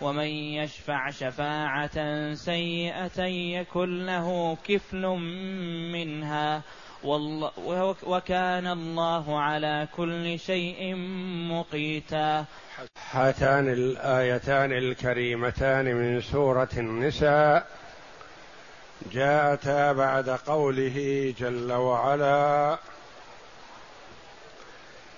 ومن يشفع شفاعة سيئة يكن له كفل منها. وكان الله على كل شيء مقيتا. هاتان الآيتان الكريمتان من سورة النساء. جاءتا بعد قوله جل وعلا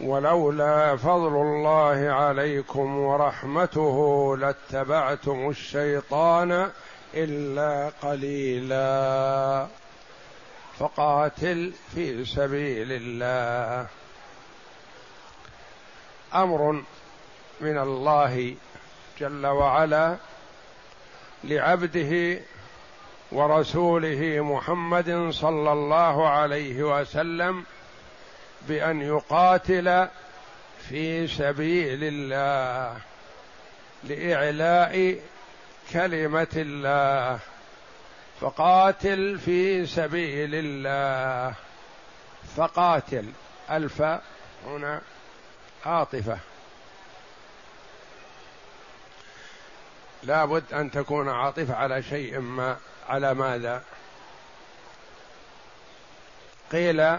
ولولا فضل الله عليكم ورحمته لاتبعتم الشيطان إلا قليلا. فقاتل في سبيل الله. أمر من الله جل وعلا لعبده ورسوله محمد صلى الله عليه وسلم بأن يقاتل في سبيل الله لإعلاء كلمة الله. فقاتل في سبيل الله. فقاتل. ألف هنا عاطفة. لابد أن تكون عاطفة على شيء ما على ماذا؟ قيل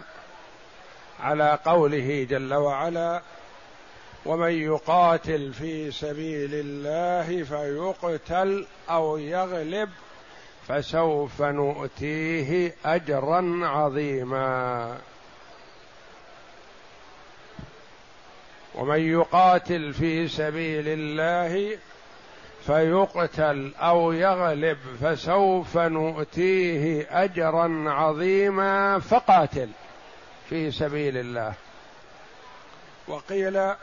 على قوله جل وعلا ومن يقاتل في سبيل الله فيقتل أو يغلب فسوف نؤتيه أجرا عظيما. ومن يقاتل في سبيل الله فيقتل أو يغلب فسوف نؤتيه أجرا عظيما فقاتل. في سبيل الله. وقيل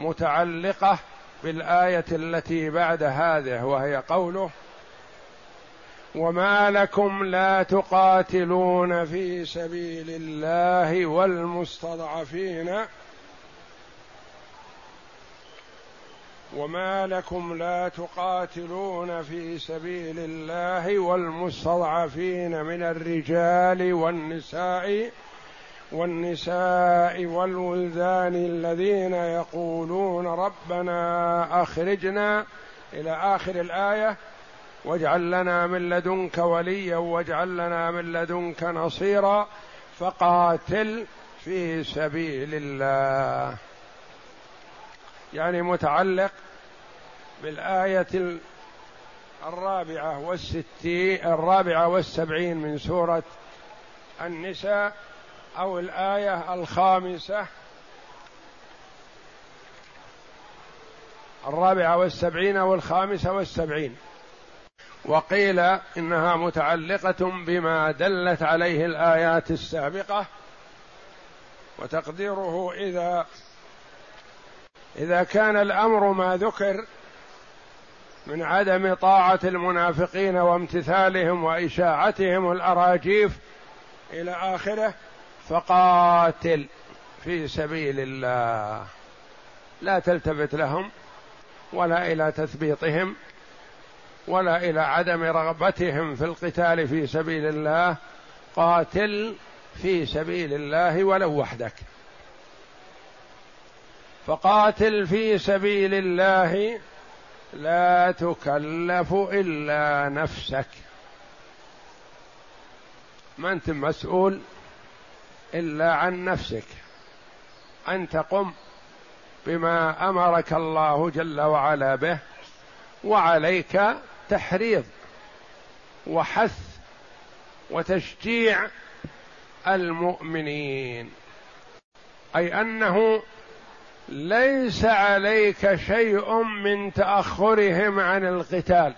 متعلقة بالآية التي بعد هذه وهي قوله وما لكم لا تقاتلون في سبيل الله والمستضعفين. وما لكم لا تقاتلون في سبيل الله والمستضعفين من الرجال والنساء والنساء والولدان الذين يقولون ربنا أخرجنا إلى آخر الآية واجعل لنا من لدنك وليا واجعل لنا من لدنك نصيرا فقاتل في سبيل الله. يعني متعلق بالآية الرابعة والستين الرابعة والسبعين من سورة النساء. أو الآية الخامسة الرابعة والسبعين أو الخامسة والسبعين. وقيل إنها متعلقة بما دلت عليه الآيات السابقة وتقديره إذا إذا كان الأمر ما ذكر من عدم طاعة المنافقين وامتثالهم وإشاعتهم الأراجيف إلى آخره فقاتل في سبيل الله. لا تلتفت لهم ولا إلى تثبيطهم ولا إلى عدم رغبتهم في القتال في سبيل الله. قاتل في سبيل الله ولو وحدك. فقاتل في سبيل الله لا تكلف إلا نفسك. ما أنت مسؤول إلا عن نفسك. ان تقم بما أمرك الله جل وعلا به وعليك تحريض وحث وتشجيع المؤمنين. أي أنه ليس عليك شيء من تأخرهم عن القتال.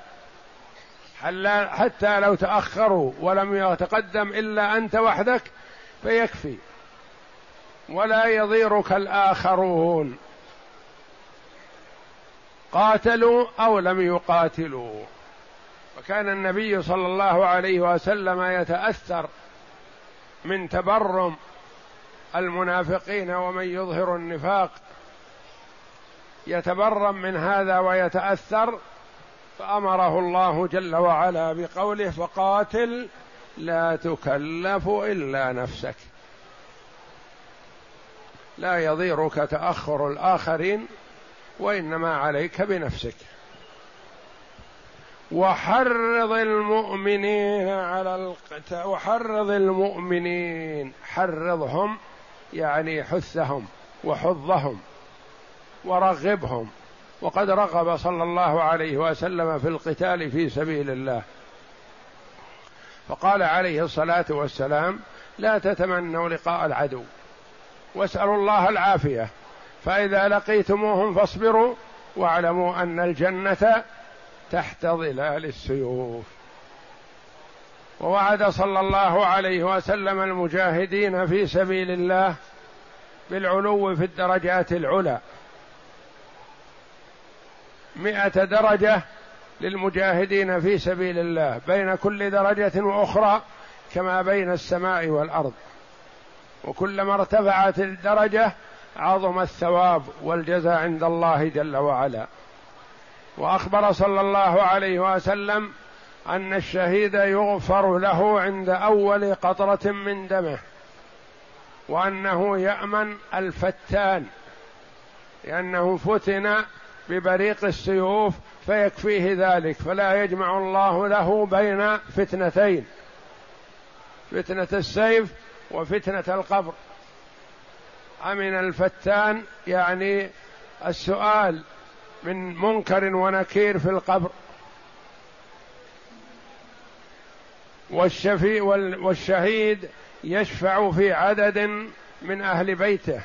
حتى لو تأخروا ولم يتقدم إلا أنت وحدك فيكفي. ولا يضيرك الآخرون. قاتلوا أو لم يقاتلوا. وكان النبي صلى الله عليه وسلم يتأثر من تبرم المنافقين ومن يظهر النفاق. يتبرم من هذا ويتأثر فأمره الله جل وعلا بقوله فقاتل لا تكلف إلا نفسك. لا يضيرك تأخر الآخرين وإنما عليك بنفسك. وحرض المؤمنين على القتال وحرض المؤمنين حرضهم يعني حثهم وحضهم ورغبهم. وقد رغب صلى الله عليه وسلم في القتال في سبيل الله. فقال عليه الصلاة والسلام لا تتمنوا لقاء العدو واسألوا الله العافية فإذا لقيتموهم فاصبروا واعلموا أن الجنة تحت ظلال السيوف. ووعد صلى الله عليه وسلم المجاهدين في سبيل الله بالعلو في الدرجات العلى مئة درجة للمجاهدين في سبيل الله بين كل درجة وأخرى كما بين السماء والأرض. وكلما ارتفعت الدرجة عظم الثواب والجزاء عند الله جل وعلا. وأخبر صلى الله عليه وسلم أن الشهيد يغفر له عند أول قطرة من دمه وأنه يأمن الفتان لأنه فتن ببريق السيوف فيكفيه ذلك فلا يجمع الله له بين فتنتين فتنة السيف وفتنة القبر. أمن الفتان يعني السؤال من منكر ونكير في القبر. والشفي والشهيد يشفع في عدد من أهل بيته.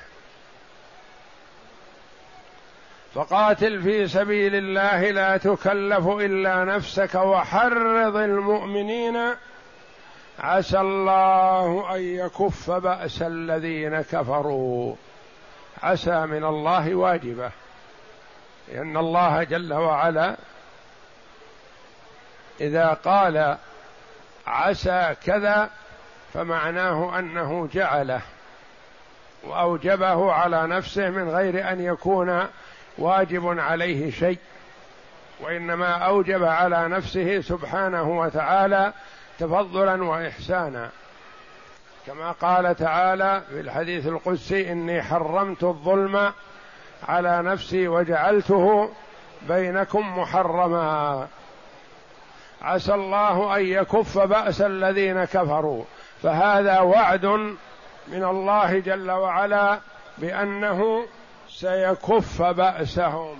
فقاتل في سبيل الله لا تكلف إلا نفسك وحرض المؤمنين. عسى الله أن يكف بأس الذين كفروا. عسى من الله واجبة. لأن الله جل وعلا إذا قال عسى كذا فمعناه أنه جعله وأوجبه على نفسه من غير أن يكون واجب عليه شيء وإنما أوجب على نفسه سبحانه وتعالى تفضلا وإحسانا. كما قال تعالى في الحديث القدسي إني حرمت الظلم على نفسي وجعلته بينكم محرما. عسى الله أن يكف بأس الذين كفروا. فهذا وعد من الله جل وعلا بأنه سيكف بأسهم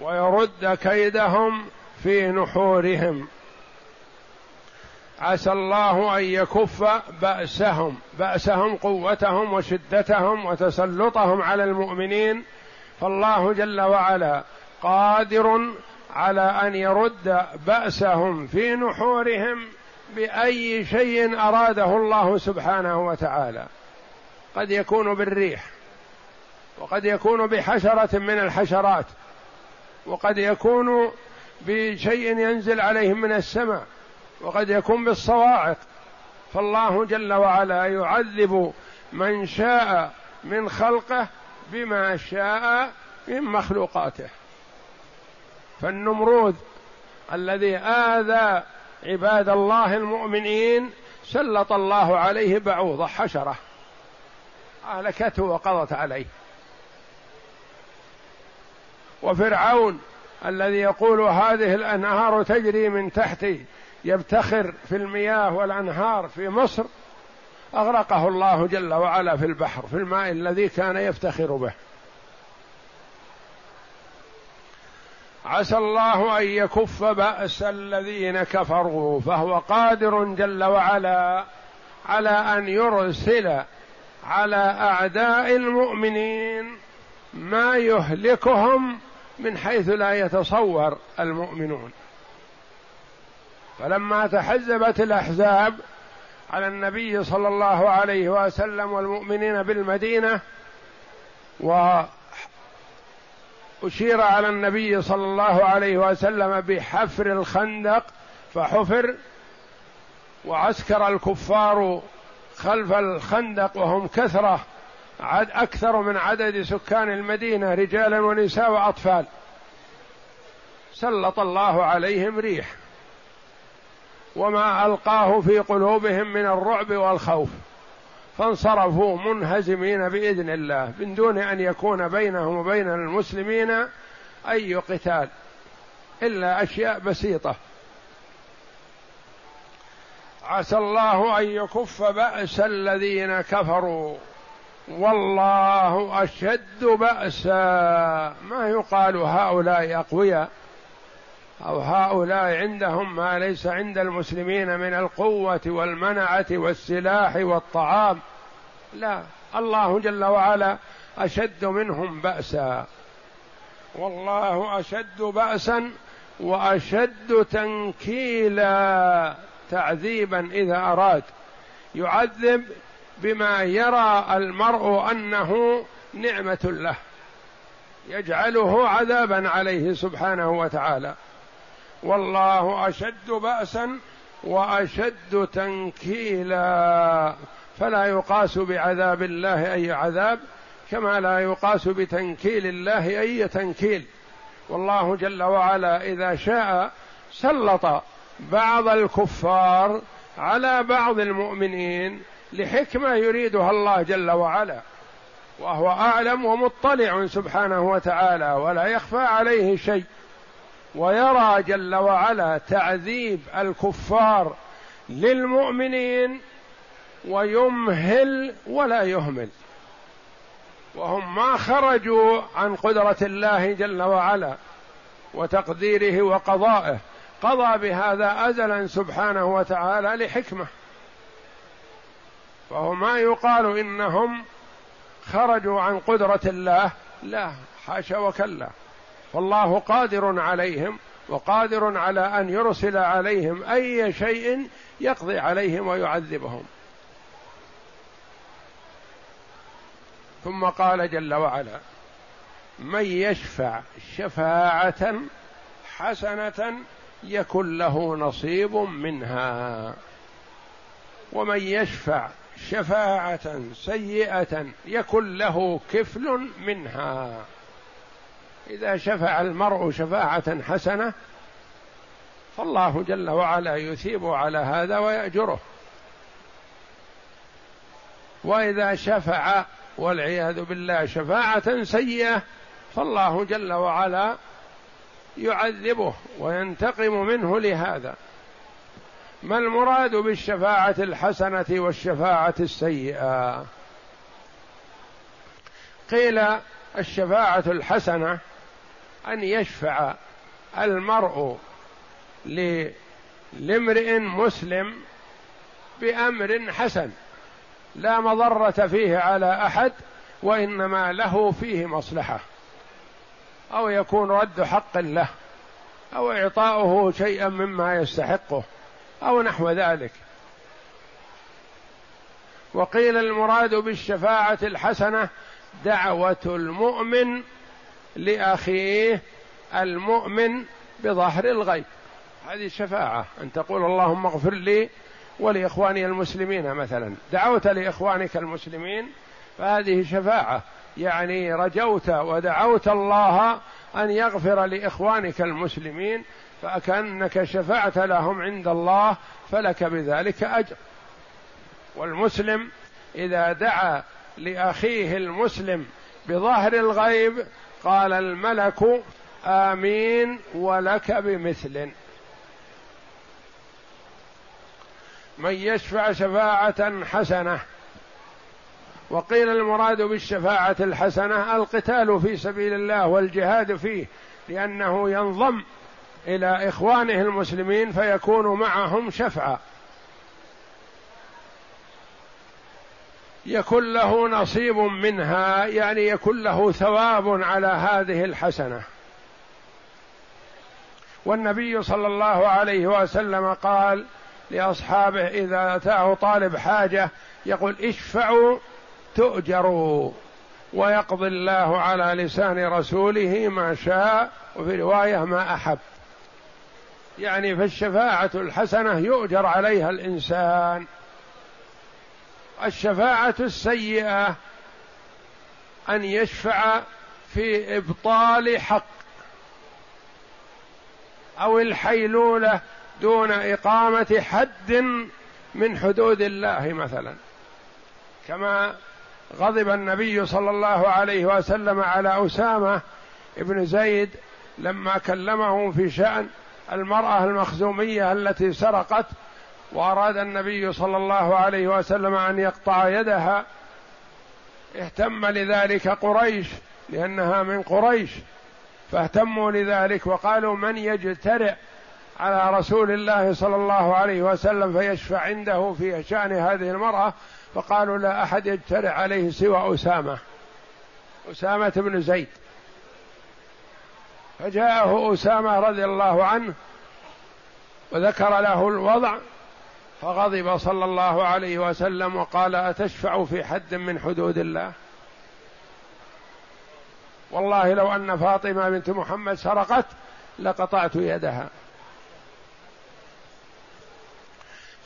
ويرد كيدهم في نحورهم. عسى الله أن يكف بأسهم بأسهم قوتهم وشدتهم وتسلطهم على المؤمنين. فالله جل وعلا قادر على أن يرد بأسهم في نحورهم بأي شيء أراده الله سبحانه وتعالى. قد يكون بالريح. وقد يكون بحشرة من الحشرات وقد يكون بشيء ينزل عليهم من السماء وقد يكون بالصواعق. فالله جل وعلا يعذب من شاء من خلقه بما شاء من مخلوقاته. فالنمرود الذي آذى عباد الله المؤمنين سلط الله عليه بعوضة حشرة أهلكته وقضت عليه. وفرعون الذي يقول هذه الأنهار تجري من تحتي يبتخر في المياه والأنهار في مصر أغرقه الله جل وعلا في البحر في الماء الذي كان يفتخر به. عسى الله أن يكف بأس الذين كفروا فهو قادر جل وعلا على أن يرسل على أعداء المؤمنين ما يهلكهم من حيث لا يتصور المؤمنون. فلما تحزبت الأحزاب على النبي صلى الله عليه وسلم والمؤمنين بالمدينة وأشير على النبي صلى الله عليه وسلم بحفر الخندق فحفر وعسكر الكفار خلف الخندق وهم كثرة. عد أكثر من عدد سكان المدينة رجالا ونساء وأطفال. سلط الله عليهم ريح. وما ألقاه في قلوبهم من الرعب والخوف. فانصرفوا منهزمين بإذن الله من دون أن يكون بينهم وبين المسلمين أي قتال إلا أشياء بسيطة. عسى الله أن يكف بأس الذين كفروا. والله أشد بأسا. ما يقال هؤلاء أقوياء أو هؤلاء عندهم ما ليس عند المسلمين من القوة والمنعة والسلاح والطعام. لا الله جل وعلا أشد منهم بأسا. والله أشد بأسا وأشد تنكيلا تعذيبا إذا أراد. يعذب بما يرى المرء أنه نعمة له يجعله عذابا عليه سبحانه وتعالى. والله أشد باسا وأشد تنكيلا. فلا يقاس بعذاب الله أي عذاب كما لا يقاس بتنكيل الله أي تنكيل. والله جل وعلا إذا شاء سلط بعض الكفار على بعض المؤمنين لحكمة يريدها الله جل وعلا وهو أعلم ومطلع سبحانه وتعالى ولا يخفى عليه شيء ويرى جل وعلا تعذيب الكفار للمؤمنين ويمهل ولا يهمل. وهم ما خرجوا عن قدرة الله جل وعلا وتقديره وقضائه قضى بهذا ازلا سبحانه وتعالى لحكمة. فهو ما يقال إنهم خرجوا عن قدرة الله. لا حاشا وكلا. فالله قادر عليهم وقادر على أن يرسل عليهم أي شيء يقضي عليهم ويعذبهم. ثم قال جل وعلا من يشفع شفاعة حسنة يكن له نصيب منها ومن يشفع شفاعة سيئة يكن له كفل منها. إذا شفع المرء شفاعة حسنة فالله جل وعلا يثيب على هذا ويأجره. وإذا شفع والعياذ بالله شفاعة سيئة فالله جل وعلا يعذبه وينتقم منه لهذا. ما المراد بالشفاعة الحسنة والشفاعة السيئة؟ قيل الشفاعة الحسنة أن يشفع المرء لامرئ مسلم بأمر حسن لا مضرة فيه على أحد وإنما له فيه مصلحة أو يكون رد حق له أو إعطاؤه شيئا مما يستحقه. أو نحو ذلك. وقيل المراد بالشفاعة الحسنة دعوة المؤمن لأخيه المؤمن بظهر الغيب. هذه الشفاعة أن تقول اللهم اغفر لي ولإخواني المسلمين مثلا. دعوت لإخوانك المسلمين فهذه شفاعة. يعني رجوت ودعوت الله أن يغفر لإخوانك المسلمين فكأنك شفعت لهم عند الله فلك بذلك أجر. والمسلم إذا دعا لأخيه المسلم بظهر الغيب قال الملك آمين ولك بمثل. من يشفع شفاعة حسنة وقيل المراد بالشفاعة الحسنة القتال في سبيل الله والجهاد فيه لأنه ينضم إلى إخوانه المسلمين فيكون معهم شفعا يكون له نصيب منها يعني يكون له ثواب على هذه الحسنة. والنبي صلى الله عليه وسلم قال لأصحابه إذا أتاه طالب حاجة يقول اشفعوا تؤجروا ويقضي الله على لسان رسوله ما شاء وفي رواية ما أحب. يعني فالشفاعة الحسنة يؤجر عليها الإنسان. الشفاعة السيئة أن يشفع في إبطال حق أو الحيلولة دون إقامة حد من حدود الله مثلا. كما غضب النبي صلى الله عليه وسلم على أسامة ابن زيد لما كلمه في شأن المرأة المخزومية التي سرقت وأراد النبي صلى الله عليه وسلم أن يقطع يدها اهتم لذلك قريش لأنها من قريش فاهتموا لذلك وقالوا من يجترئ على رسول الله صلى الله عليه وسلم فيشفع عنده في شأن هذه المرأة؟ فقالوا لا أحد يجترئ عليه سوى أسامة. أسامة بن زيد. فجاءه أسامة رضي الله عنه وذكر له الوضع فغضب صلى الله عليه وسلم وقال أتشفع في حد من حدود الله؟ والله لو أن فاطمة بنت محمد سرقت لقطعت يدها.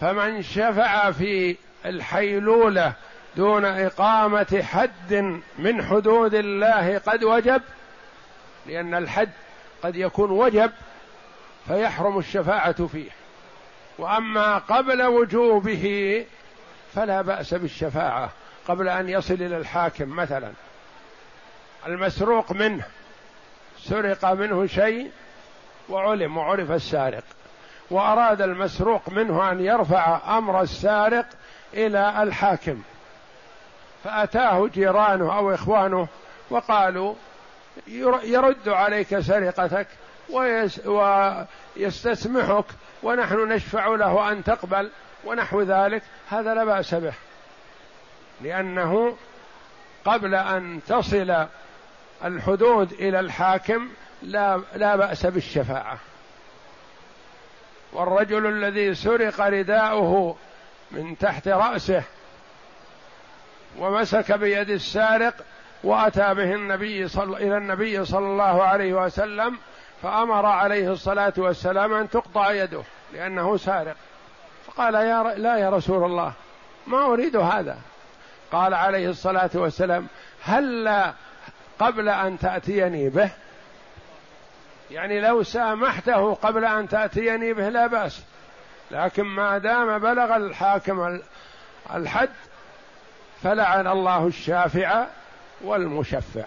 فمن شفع في الحيلولة دون إقامة حد من حدود الله قد وجب لأن الحد قد يكون وجب فيحرم الشفاعة فيه. وأما قبل وجوبه فلا بأس بالشفاعة قبل أن يصل إلى الحاكم مثلا. المسروق منه سرق منه شيء وعلم وعرف السارق. وأراد المسروق منه أن يرفع أمر السارق إلى الحاكم. فأتاه جيرانه أو إخوانه وقالوا يرد عليك سرقتك ويستسمحك ونحن نشفع له أن تقبل ونحو ذلك. هذا لا بأس به لأنه قبل أن تصل الحدود إلى الحاكم لا لا بأس بالشفاعة. والرجل الذي سرق رداؤه من تحت رأسه ومسك بيد السارق واتى به النبي صل إلى النبي صلى الله عليه وسلم فامر عليه الصلاة والسلام ان تقطع يده لأنه سارق. فقال يا ر... لا يا رسول الله ما أريد هذا. قال عليه الصلاة والسلام هل قبل أن تأتيني به؟ يعني لو سامحته قبل أن تأتيني به لا بأس. لكن ما دام بلغ الحاكم الحد فلعن الله الشافع والمشفع.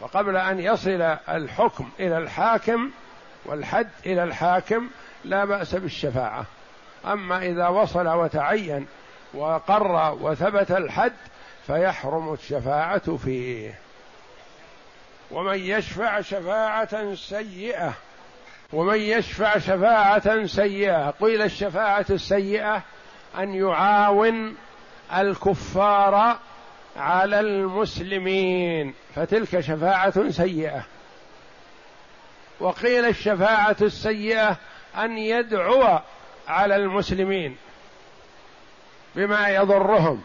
وقبل أن يصل الحكم إلى الحاكم والحد إلى الحاكم لا بأس بالشفاعة. أما إذا وصل وتعين وقر وثبت الحد فيحرم الشفاعة فيه. ومن يشفع شفاعة سيئة ومن يشفع شفاعة سيئة قيل الشفاعة السيئة أن يعاون الكفار على المسلمين. فتلك شفاعة سيئة. وقيل الشفاعة السيئة أن يدعو على المسلمين بما يضرهم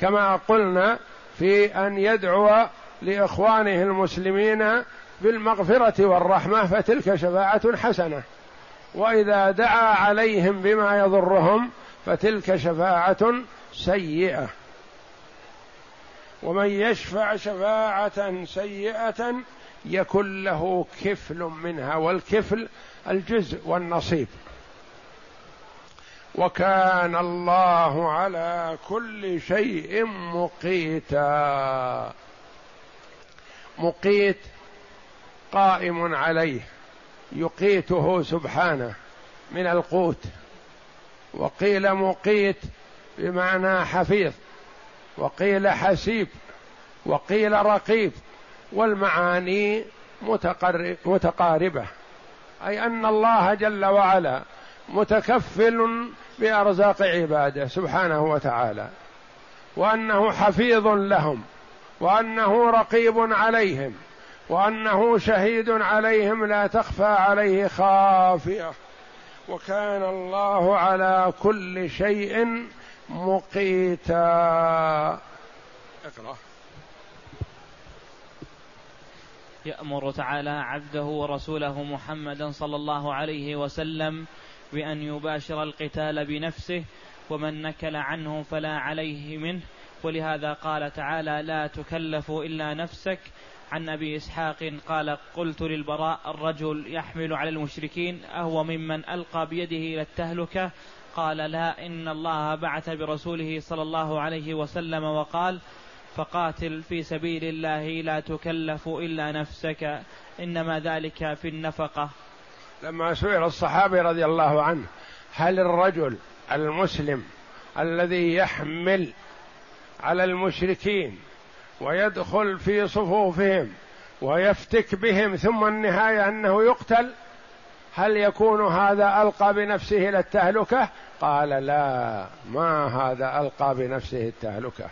كما قلنا في أن يدعو لإخوانه المسلمين بالمغفرة والرحمة فتلك شفاعة حسنة. وإذا دعا عليهم بما يضرهم فتلك شفاعة سيئة. ومن يشفع شفاعة سيئة يكن له كفل منها والكفل الجزء والنصيب. وكان الله على كل شيء مقيتا. مقيت قائم عليه يقيته سبحانه من القوت. وقيل مقيت بمعنى حفيظ وقيل حسيب وقيل رقيب والمعاني متقاربة. أي أن الله جل وعلا متكفل بأرزاق عباده سبحانه وتعالى وأنه حفيظ لهم وأنه رقيب عليهم وأنه شهيد عليهم لا تخفى عليه خافية. وكان الله على كل شيء مقيتا. اقرأ. يأمر تعالى عبده ورسوله محمدا صلى الله عليه وسلم بأن يباشر القتال بنفسه ومن نكل عنه فلا عليه منه. ولهذا قال تعالى لا تكلف إلا نفسك. عن أبي إسحاق قال قلت للبراء الرجل يحمل على المشركين أهو ممن ألقى بيده إلى التهلكة قال لا إن الله بعث برسوله صلى الله عليه وسلم وقال فقاتل في سبيل الله لا تكلف إلا نفسك إنما ذلك في النفقة. لما سئل الصحابي رضي الله عنه هل الرجل المسلم الذي يحمل على المشركين ويدخل في صفوفهم ويفتك بهم ثم النهاية أنه يقتل هل يكون هذا ألقى بنفسه إلى التهلكة؟ قال لا ما هذا ألقى بنفسه التهلكة.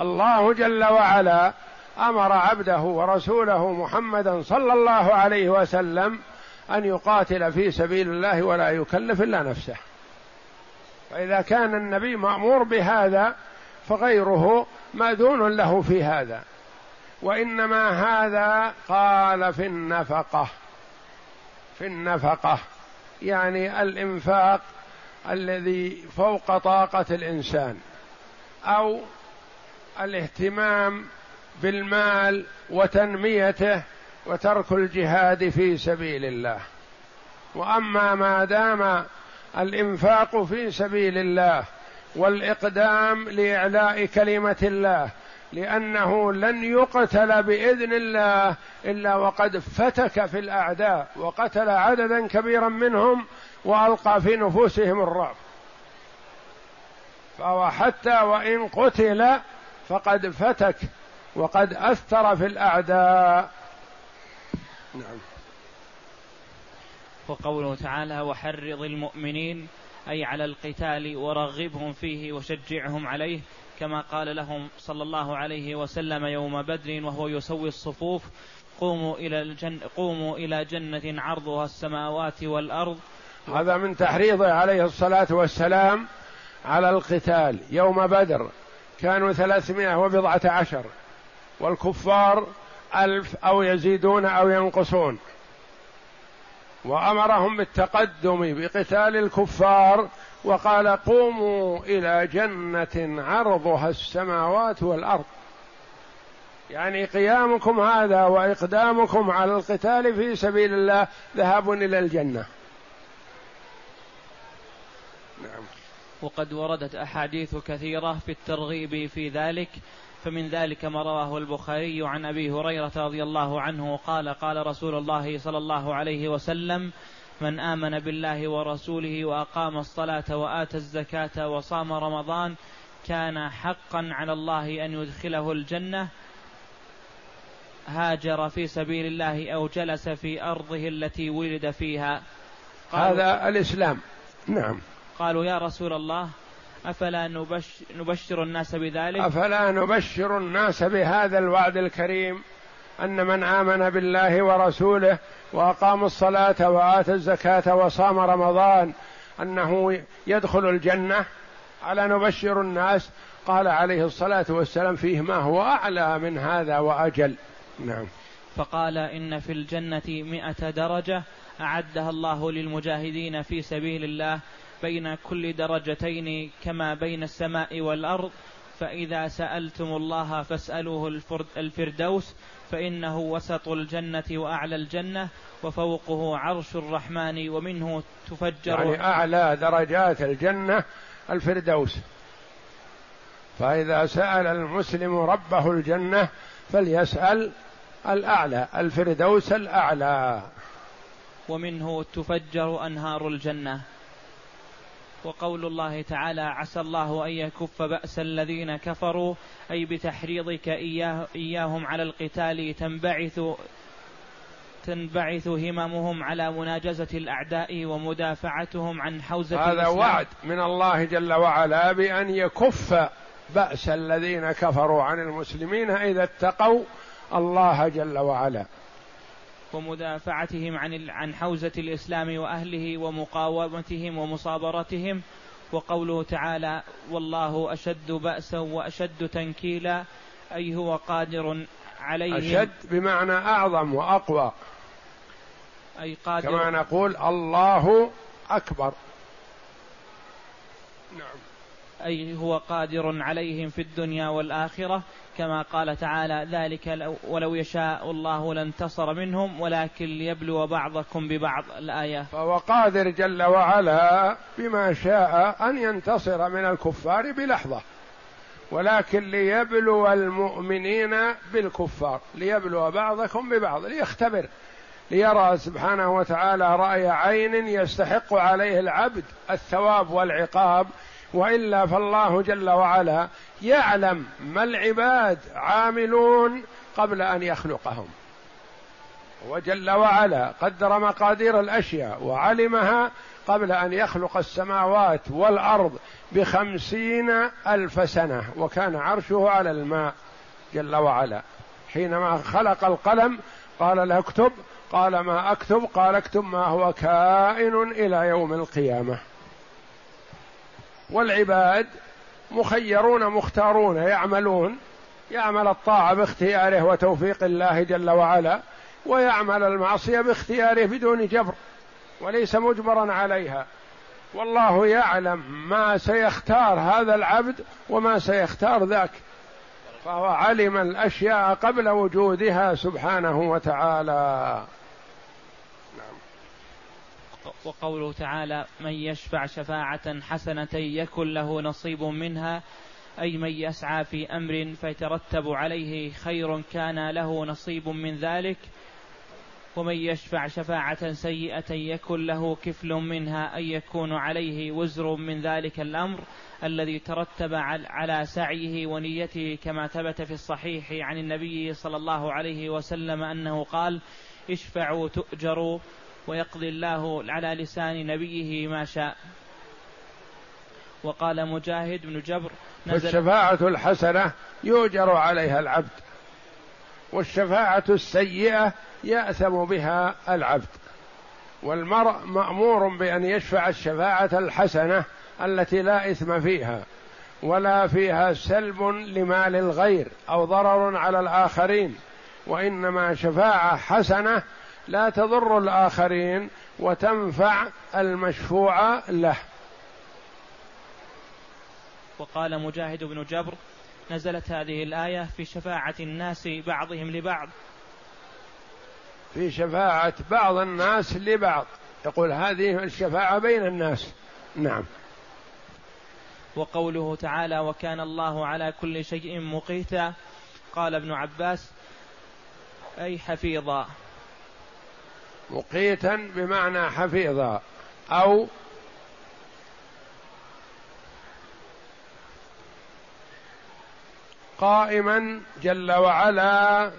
الله جل وعلا أمر عبده ورسوله محمدا صلى الله عليه وسلم أن يقاتل في سبيل الله ولا يكلف إلا نفسه. فإذا كان النبي مأمور بهذا فغيره مأذون له في هذا. وإنما هذا قال في النفقة. في النفقة. يعني الإنفاق الذي فوق طاقة الإنسان أو الاهتمام بالمال وتنميته وترك الجهاد في سبيل الله. وأما ما دام الإنفاق في سبيل الله والإقدام لإعلاء كلمة الله لأنه لن يقتل بإذن الله إلا وقد فتك في الأعداء وقتل عددا كبيرا منهم وألقى في نفوسهم الرعب. فهو حتى وإن قتل فقد فتك وقد أثر في الأعداء. نعم. وقوله تعالى وحرض المؤمنين أي على القتال ورغبهم فيه وشجعهم عليه كما قال لهم صلى الله عليه وسلم يوم بدر وهو يسوي الصفوف قوموا إلى الجن قوموا إلى جنة عرضها السماوات والأرض. هذا من تحريضه عليه الصلاة والسلام على القتال. يوم بدر كانوا ثلاثمائة وبضعة عشر والكفار ألف أو يزيدون أو ينقصون. وأمرهم بالتقدم بقتال الكفار وقال قوموا إلى جنة عرضها السماوات والأرض. يعني قيامكم هذا وإقدامكم على القتال في سبيل الله ذهاب إلى الجنة. نعم. وقد وردت أحاديث كثيرة في الترغيب في ذلك فمن ذلك ما رواه البخاري عن أبي هريرة رضي الله عنه قال قال رسول الله صلى الله عليه وسلم من آمن بالله ورسوله وأقام الصلاة واتى الزكاة وصام رمضان كان حقا على الله أن يدخله الجنة هاجر في سبيل الله أو جلس في أرضه التي ولد فيها. هذا الإسلام. نعم. قالوا يا رسول الله أفلا نبشر, نبشر الناس بذلك؟ أفلا نبشر الناس بهذا الوعد الكريم؟ أن من آمن بالله ورسوله وأقام الصلاة وآتى الزكاة وصام رمضان أنه يدخل الجنة ألا نبشر الناس؟ قال عليه الصلاة والسلام فيه ما هو أعلى من هذا وأجل. نعم. فقال إن في الجنة مئة درجة أعدها الله للمجاهدين في سبيل الله بين كل درجتين كما بين السماء والأرض فإذا سألتم الله فاسألوه الفردوس فإنه وسط الجنة وأعلى الجنة وفوقه عرش الرحمن ومنه تفجر يعني أعلى درجات الجنة الفردوس. فإذا سأل المسلم ربه الجنة فليسأل الأعلى الفردوس الأعلى. ومنه تفجر أنهار الجنة. وقول الله تعالى عسى الله أن يكف بأس الذين كفروا أي بتحريضك إياه إياهم على القتال تنبعث وتنبعث هممهم على مناجزة الأعداء ومدافعتهم عن حوزة هذا الإسلام. وعد من الله جل وعلا بأن يكف بأس الذين كفروا عن المسلمين إذا اتقوا الله جل وعلا. ومدافعتهم عن عن حوزة الإسلام وأهله ومقاومتهم ومصابرتهم. وقوله تعالى والله أشد بأسا وأشد تنكيلا أي هو قادر عليهم. أشد بمعنى أعظم وأقوى. أي قادر. كما نقول الله أكبر. نعم. أي هو قادر عليهم في الدنيا والآخرة كما قال تعالى ذلك ولو يشاء الله لانتصر منهم ولكن ليبلو بعضكم ببعض. الآية. فهو قادر جل وعلا بما شاء أن ينتصر من الكفار بلحظة ولكن ليبلو المؤمنين بالكفار ليبلو بعضكم ببعض ليختبر ليرى سبحانه وتعالى رأي عين يستحق عليه العبد الثواب والعقاب وإلا فالله جل وعلا يعلم ما العباد عاملون قبل أن يخلقهم. وجل وعلا قدر مقادير الأشياء وعلمها قبل أن يخلق السماوات والأرض بخمسين ألف سنة وكان عرشه على الماء جل وعلا. حينما خلق القلم قال له اكتب قال ما أكتب؟ قال اكتب ما هو كائن إلى يوم القيامة. والعباد مخيرون مختارون يعملون يعمل الطاعة باختياره وتوفيق الله جل وعلا ويعمل المعصية باختياره بدون جبر وليس مجبرا عليها. والله يعلم ما سيختار هذا العبد وما سيختار ذاك. فهو علم الأشياء قبل وجودها سبحانه وتعالى. وقوله تعالى من يشفع شفاعة حسنة يكن له نصيب منها أي من يسعى في أمر فيترتب عليه خير كان له نصيب من ذلك ومن يشفع شفاعة سيئة يكن له كفل منها أي يكون عليه وزر من ذلك الأمر الذي ترتب على سعيه ونيته كما ثبت في الصحيح عن النبي صلى الله عليه وسلم أنه قال اشفعوا تؤجروا ويقضي الله على لسان نبيه ما شاء. وقال مجاهد بن جبر فالشفاعة الحسنة يؤجر عليها العبد والشفاعة السيئة يأثم بها العبد والمرء مأمور بأن يشفع الشفاعة الحسنة التي لا إثم فيها ولا فيها سلب لمال الغير أو ضرر على الآخرين وإنما شفاعة حسنة لا تضر الآخرين وتنفع المشفوع له. وقال مجاهد بن جبر نزلت هذه الآية في شفاعة الناس بعضهم لبعض. في شفاعة بعض الناس لبعض. يقول هذه الشفاعة بين الناس. نعم. وقوله تعالى وكان الله على كل شيء مقيتا قال ابن عباس أي حفيظا مقيتا بمعنى حفيظا أو قائما جل وعلا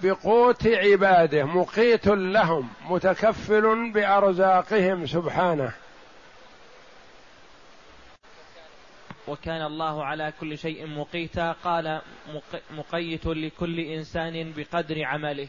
بقوت عباده مقيت لهم متكفل بأرزاقهم سبحانه. وكان الله على كل شيء مقيتا قال مقيت لكل إنسان بقدر عمله.